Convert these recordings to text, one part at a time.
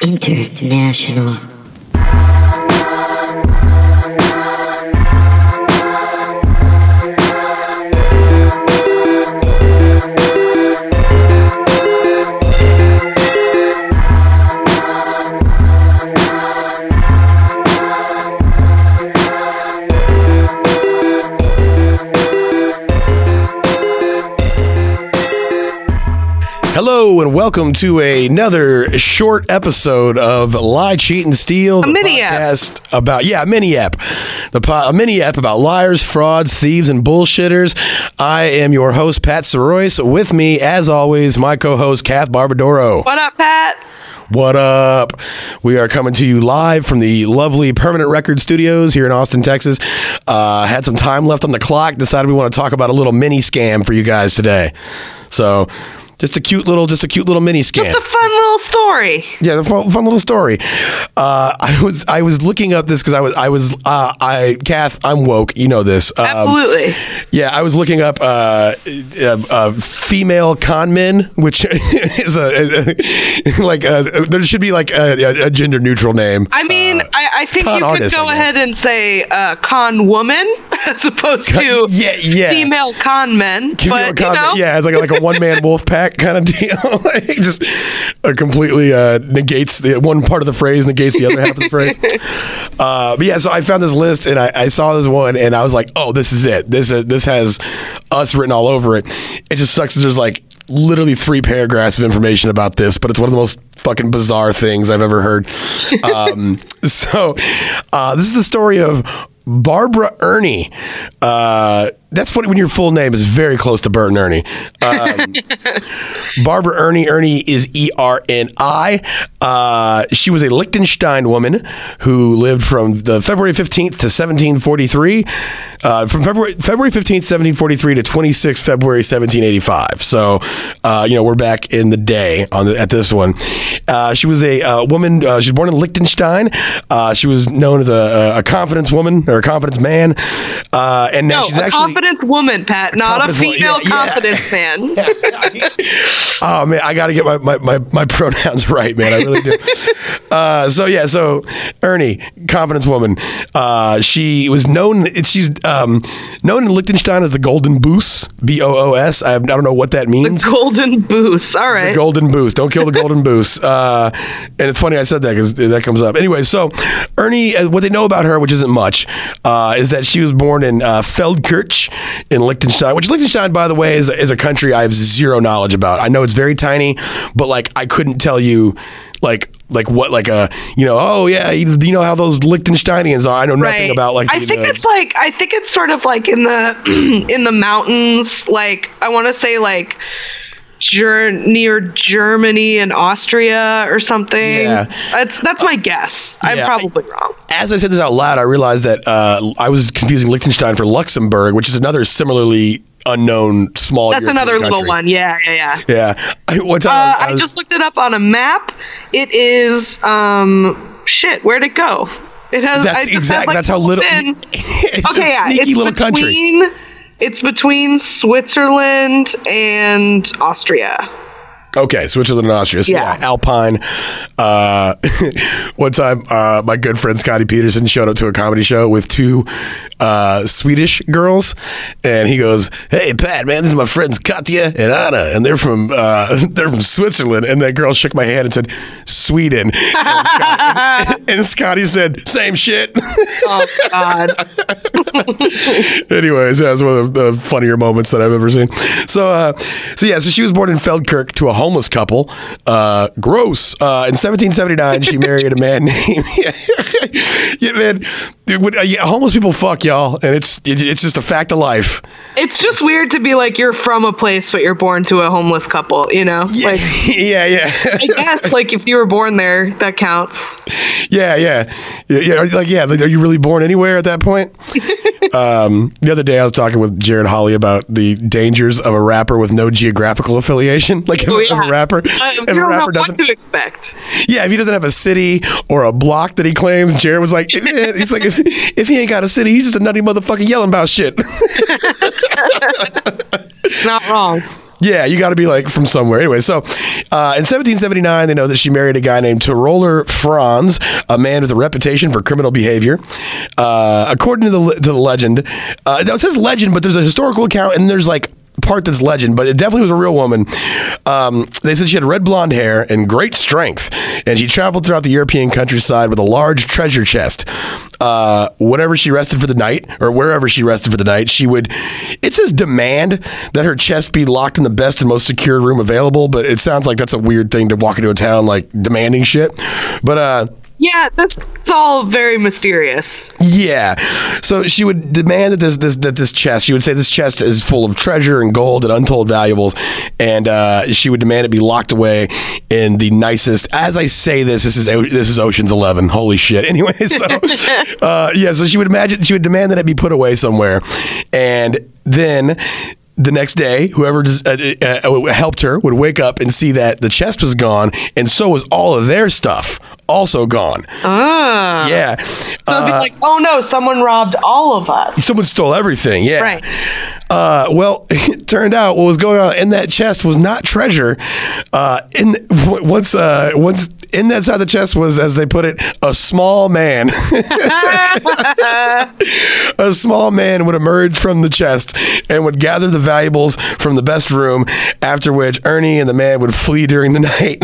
International. Hello and welcome to another short episode of Lie, Cheat, and Steal, the mini app. podcast about yeah, a mini app, the po- a mini app about liars, frauds, thieves, and bullshitters. I am your host Pat Soroyce. With me, as always, my co-host Kath Barbadoro. What up, Pat? What up? We are coming to you live from the lovely Permanent Record Studios here in Austin, Texas. Uh, had some time left on the clock. Decided we want to talk about a little mini scam for you guys today. So, just a cute little, just a cute little mini scam. Just a fun little story. Yeah, the fun, fun little story. Uh, I was I was looking up this because I was I was uh, I Kath I'm woke you know this Um, Absolutely. yeah I was looking up uh, uh, uh, female con men which is a, like uh there should be like a, a gender neutral name I mean, I, I think con you could artist, go ahead and say uh, con woman as opposed to yeah yeah female con men. Female but, con- you know, yeah, it's like like a one man wolf pack kind of deal. Like, just uh, completely uh, negates the one part of the phrase, negates the other half of the phrase. Uh, but yeah, so I found this list and I, I saw this one and I was like, oh, this is it. This is, this has us written all over it. It just sucks. There's like literally three paragraphs of information about this, but it's one of the most fucking bizarre things I've ever heard. Um, so uh, this is the story of Barbara Erni. That's funny when your full name is very close to Bert and Ernie. Um, Barbara Erni. Erni is E R N I. Uh, she was a Liechtenstein woman who lived from the February 15th to 1743. Uh, from February February 15th, 1743 to 26 February 1785. So, uh, you know, we're back in the day on the, at this one. Uh, she was a uh, woman. Uh, she was born in Liechtenstein. Uh, she was known as a, a confidence woman or a confidence man. Uh, and now no, she's actually. Confidence woman, Pat, not a confidence female yeah, yeah. confidence man. Oh man, I got to get my, my, my, my pronouns right, man. I really do. uh, so yeah, so Erni, confidence woman. Uh, she was known. She's um, known in Liechtenstein as the Golden Boos, B O O S. I I don't know what that means. Golden boost. All right. The golden boost. Don't kill the golden boost. Uh, and it's funny I said that because that comes up. Anyway, so Erni, uh, what they know about her, which isn't much, uh, is that she was born in uh, In Liechtenstein, which Liechtenstein, by the way, is, is a country I have zero knowledge about. I know it's very tiny, but like I couldn't tell you. Like, like what, like a, you know, oh yeah, you, you know how those Liechtensteinians are. I know nothing right. about like. I the- think the- it's like I think it's sort of like in the in the mountains. Like I want to say like. Ger- near Germany and Austria or something. Yeah. That's that's my guess. I'm probably wrong. as I said this out loud, I realized that uh, I was confusing Liechtenstein for Luxembourg, which is another similarly unknown small. That's European another little one. Yeah, yeah, yeah. Yeah. I, one time Uh, I, I was- just looked it up on a map. It is um shit. Where'd it go? It has. That's I like, that's how little- it's okay, a yeah, sneaky it's little country. It's between Switzerland and Austria. Okay, Switzerland and Austria. So, yeah. Yeah. Alpine. Uh, one time, uh, my good friend Scotty Peterson showed up to a comedy show with two uh, Swedish girls, and he goes, "Hey, Pat, man, this is my friends Katya and Anna, and they're from uh, they're from Switzerland." And that girl shook my hand and said, "Sweden," and, Scotty, and Scotty said, "Same shit." Oh God. Anyways, that was one of the funnier moments that I've ever seen. So, uh, so yeah, so she was born in Feldkirch to a homeless couple. Uh, gross. Uh, in 1779, she married a man named. yeah, man, dude, yeah, homeless people fuck y'all, and it's it, it's just a fact of life. It's just weird to be like you're from a place but you're born to a homeless couple, you know? Yeah, Like yeah, yeah, I guess like if you were born there, that counts. yeah, yeah, yeah, yeah. Like, yeah, like, are you really born anywhere at that point? um, the other day, I was talking with Jared Holly about the dangers of a rapper with no geographical affiliation. Like, if, Oh, if a rapper, Uh, if a rapper what doesn't, expect. Yeah, if he doesn't have a city or a block that he claims, Jared was like, he's like, if, if he ain't got a city, he's just a nutty motherfucker yelling about shit. Not wrong. Yeah, you got to be like from somewhere. Anyway, so uh, in 1779, they know that she married a guy named Tiroler Franz, a man with a reputation for criminal behavior. Uh, according to the to the legend, uh, it says legend, but there's a historical account, and there's like part that's legend, but it definitely was a real woman. Um, they said she had red blonde hair and great strength, and she traveled throughout the European countryside with a large treasure chest. Uh, whenever she rested for the night, or wherever she rested for the night, she would. It says demand that her chest be locked in the best and most secure room available, but it sounds like that's a weird thing to walk into a town like demanding shit. But uh, Yeah, that's all very mysterious. yeah. So she would demand that this this that this chest. She would say this chest is full of treasure and gold and untold valuables, and uh, she would demand it be locked away in the nicest. As I say this, this is this is Ocean's Eleven. Holy shit. Anyway, so uh, yeah. So she would imagine she would demand that it be put away somewhere, and then. The next day, whoever uh, uh, uh, helped her would wake up and see that the chest was gone, and so was all of their stuff also gone. Ah. Yeah. So it'd be Uh, like, oh no, someone robbed all of us. Someone stole everything. Yeah. Right. Uh, well, it turned out what was going on in that chest was not treasure. Uh, in w- once, uh, once in that side of the chest was, as they put it, a small man. a small man would emerge from the chest and would gather the valuables from the best room. After which, Erni and the man would flee during the night.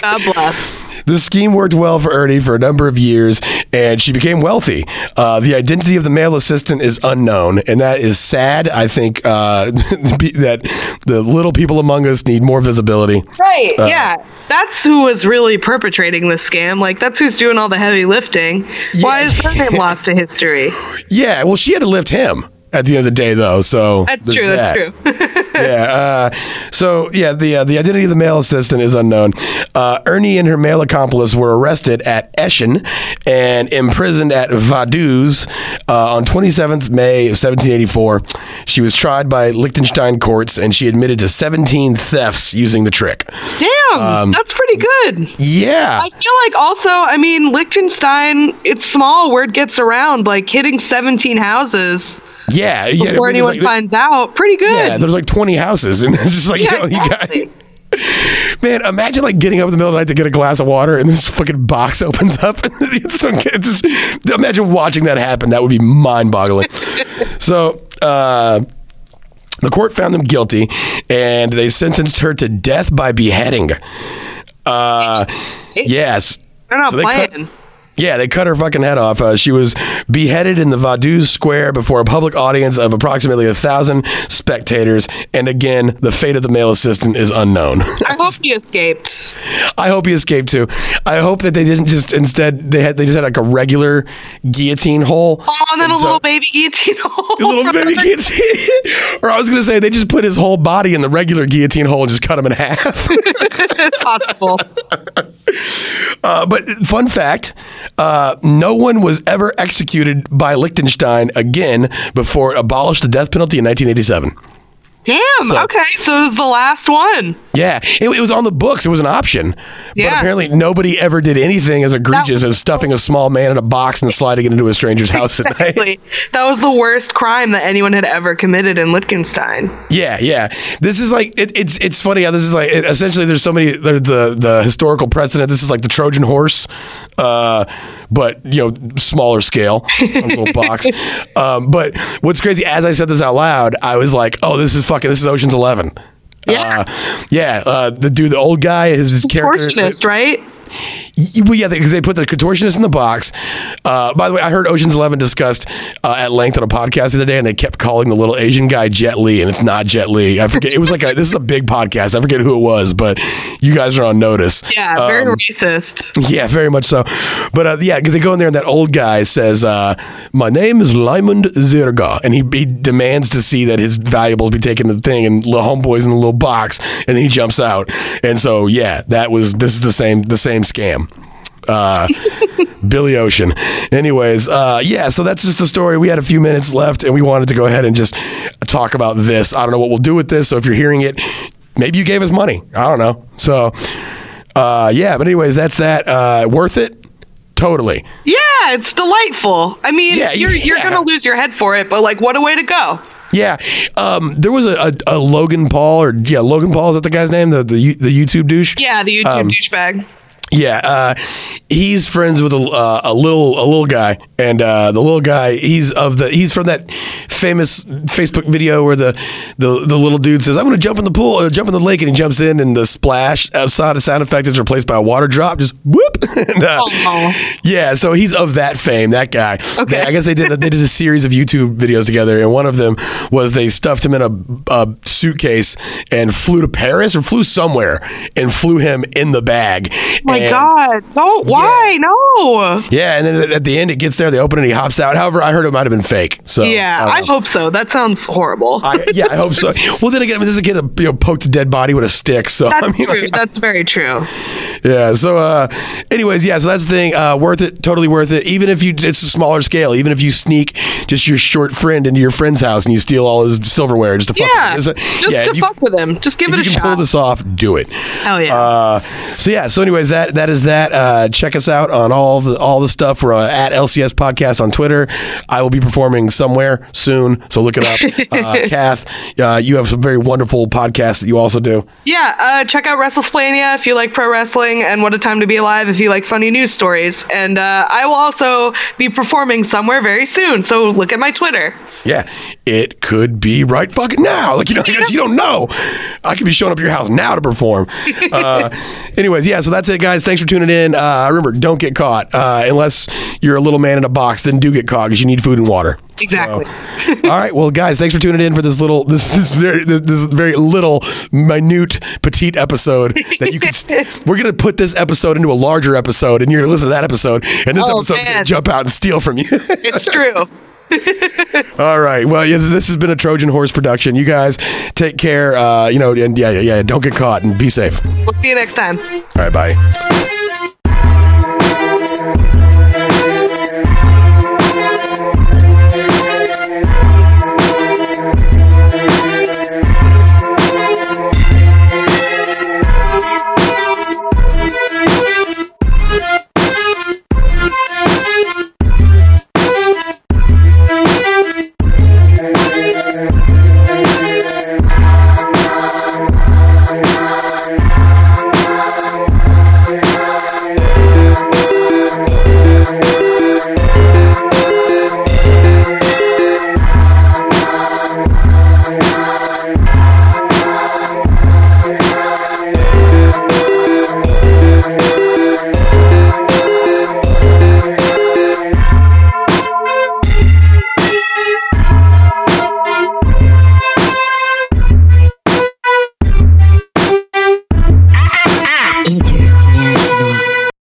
God bless. The scheme worked well for Erni for a number of years, and she became wealthy. Uh, the identity of the male assistant is unknown, and that is sad. I think uh, that the little people among us need more visibility. Right. yeah. That's who was really perpetrating this scam. Like, that's who's doing all the heavy lifting. Why is her name lost to history? Yeah, well, she had to lift him at the end of the day, though. So That's true. That's true. yeah. Uh, so yeah, the uh, the identity of the male assistant is unknown. Uh, Erni and her male accomplice were arrested at Eschen and imprisoned at Vaduz uh, on 27th May of 1784. She was tried by Liechtenstein courts, and she admitted to 17 thefts using the trick. Damn. Um, that's pretty good. Yeah. I feel like also, I mean, Liechtenstein, it's small. Word gets around. Like hitting 17 houses Yeah. Yeah. before I mean, anyone like- finds out. Pretty good. Yeah, there's like 20 houses, and it's just like, Yeah, you know, you got. Man, imagine like getting up in the middle of the night to get a glass of water and this fucking box opens up. It's it's just- imagine watching that happen. That would be mind boggling. so, uh, the court found them guilty and they sentenced her to death by beheading. Uh, yes. They're not So they cut- playing. Yeah, they cut her fucking head off. Uh, she was beheaded in the Vaduz Square before a public audience of approximately a thousand spectators. And again, the fate of the male assistant is unknown. I hope he escaped. I hope he escaped too. I hope that they didn't just instead they had they just had like a regular guillotine hole. Oh, and then a so- little baby guillotine hole. a little baby guillotine. or I was gonna say they just put his whole body in the regular guillotine hole and just cut him in half. possible. Uh, but fun fact: uh, no one was ever executed by Liechtenstein again before it abolished the death penalty in 1987. Damn. So- okay, so it was the last one. Yeah, it, it was on the books. It was an option. But apparently, nobody ever did anything as egregious as stuffing a small man in a box and sliding it into a stranger's house at night. Exactly. That was the worst crime that anyone had ever committed in Liechtenstein. Yeah, yeah. This is like it, it's it's funny how this is like it, essentially there's so many there's the the historical precedent. This is like the Trojan horse, uh, but you know smaller scale, a little box. Um, but what's crazy as I said this out loud, I was like, oh, this is fucking this is Ocean's Eleven. Yeah. Uh, yeah, uh, the dude, the old guy, his, his character. Contortionist, right? Well, yeah, because they put the contortionist in the box. Uh, by the way, I heard Ocean's Eleven discussed uh, at length on a podcast the other day, and they kept calling the little Asian guy Jet Li, and it's not Jet Li. I forget. It was like a, this is a big podcast. I forget who it was, but you guys are on notice. Yeah, very Um, racist. yeah, very much so. But uh, yeah, because they go in there and that old guy says, uh, "My name is Lyman Zerga," and he, he demands to see that his valuables be taken to the thing, and little homeboy's in the little box, and then he jumps out. And so yeah, that was this is the same the same scam. Uh, Billy Ocean. Anyways, uh, yeah, so that's just the story. We had a few minutes left, and we wanted to go ahead and just talk about this. I don't know what we'll do with this. So if you're hearing it, maybe you gave us money. I don't know. So, uh, yeah, but anyways, that's that. Uh, worth it? Totally. Yeah, it's delightful. I mean, Yeah, you're you're gonna lose your head for it, but like, what a way to go! Yeah, um, there was a, a, a Logan Paul or yeah Logan Paul is that the guy's name the the, the YouTube douche. Yeah, the YouTube Um, douchebag. Yeah, uh, he's friends with a, uh, a little a little guy, and uh, the little guy he's of the he's from that famous Facebook video where the the, the little dude says, "I'm going to jump in the pool, uh, jump in the lake," and he jumps in, and the splash outside of sound effect is replaced by a water drop, just whoop. and, uh, Oh. yeah, so he's of that fame, that guy. Okay. They- I guess they did they did a series of YouTube videos together, and one of them was they stuffed him in a, a suitcase and flew to Paris or flew somewhere and flew him in the bag. My And- God! Don't. Why? No. yeah, and then at the end, it gets there. They open it, and he hops out. However, I heard it might have been fake. So Yeah, don't I hope so. That sounds horrible. I, yeah, I hope so. Well, then again, I mean, this is a kid that you know, poked a dead body with a stick. So That's I mean, true. like, That's very true. yeah. So, uh, anyways, yeah. So that's the thing. Uh, worth it. Totally worth it. Even if you, it's a smaller scale. Even if you sneak just your short friend into your friend's house and you steal all his silverware just to fuck Yeah, with him. Just a- yeah, to you, fuck with him. Just give it a you can pull this off, do it. Hell yeah. Uh, so yeah. So anyways, that that is that. Uh, check us out on all the all the stuff. We're uh, at LCS Podcast on Twitter. I will be performing somewhere soon, so look it up. Uh, Kath, uh, you have some very wonderful podcasts that you also do. Yeah, uh, check out WrestleSplania if you like pro wrestling, and What a Time to Be Alive if you like funny news stories. And uh, I will also be performing somewhere very soon, so look at my Twitter. Yeah, it could be right fucking now. Like you know, you don't know. I could be showing up at your house now to perform. Uh, anyways, yeah. So that's it, guys. Thanks for tuning in. Uh, remember, don't get caught uh, unless you're a little man in a box. Then do get caught because you need food and water. Exactly. all right, well, guys, thanks for tuning in for this little, this this very this, this very little, minute, petite episode that you can. we're gonna put this episode into a larger episode, and you're gonna listen to that episode, and this Oh, episode's gonna jump out and steal from you. It's true. All right. Well, this has been a Trojan Horse production. You guys take care. Uh, you know, and yeah, yeah, yeah. Don't get caught and be safe. We'll see you next time. All right. Bye.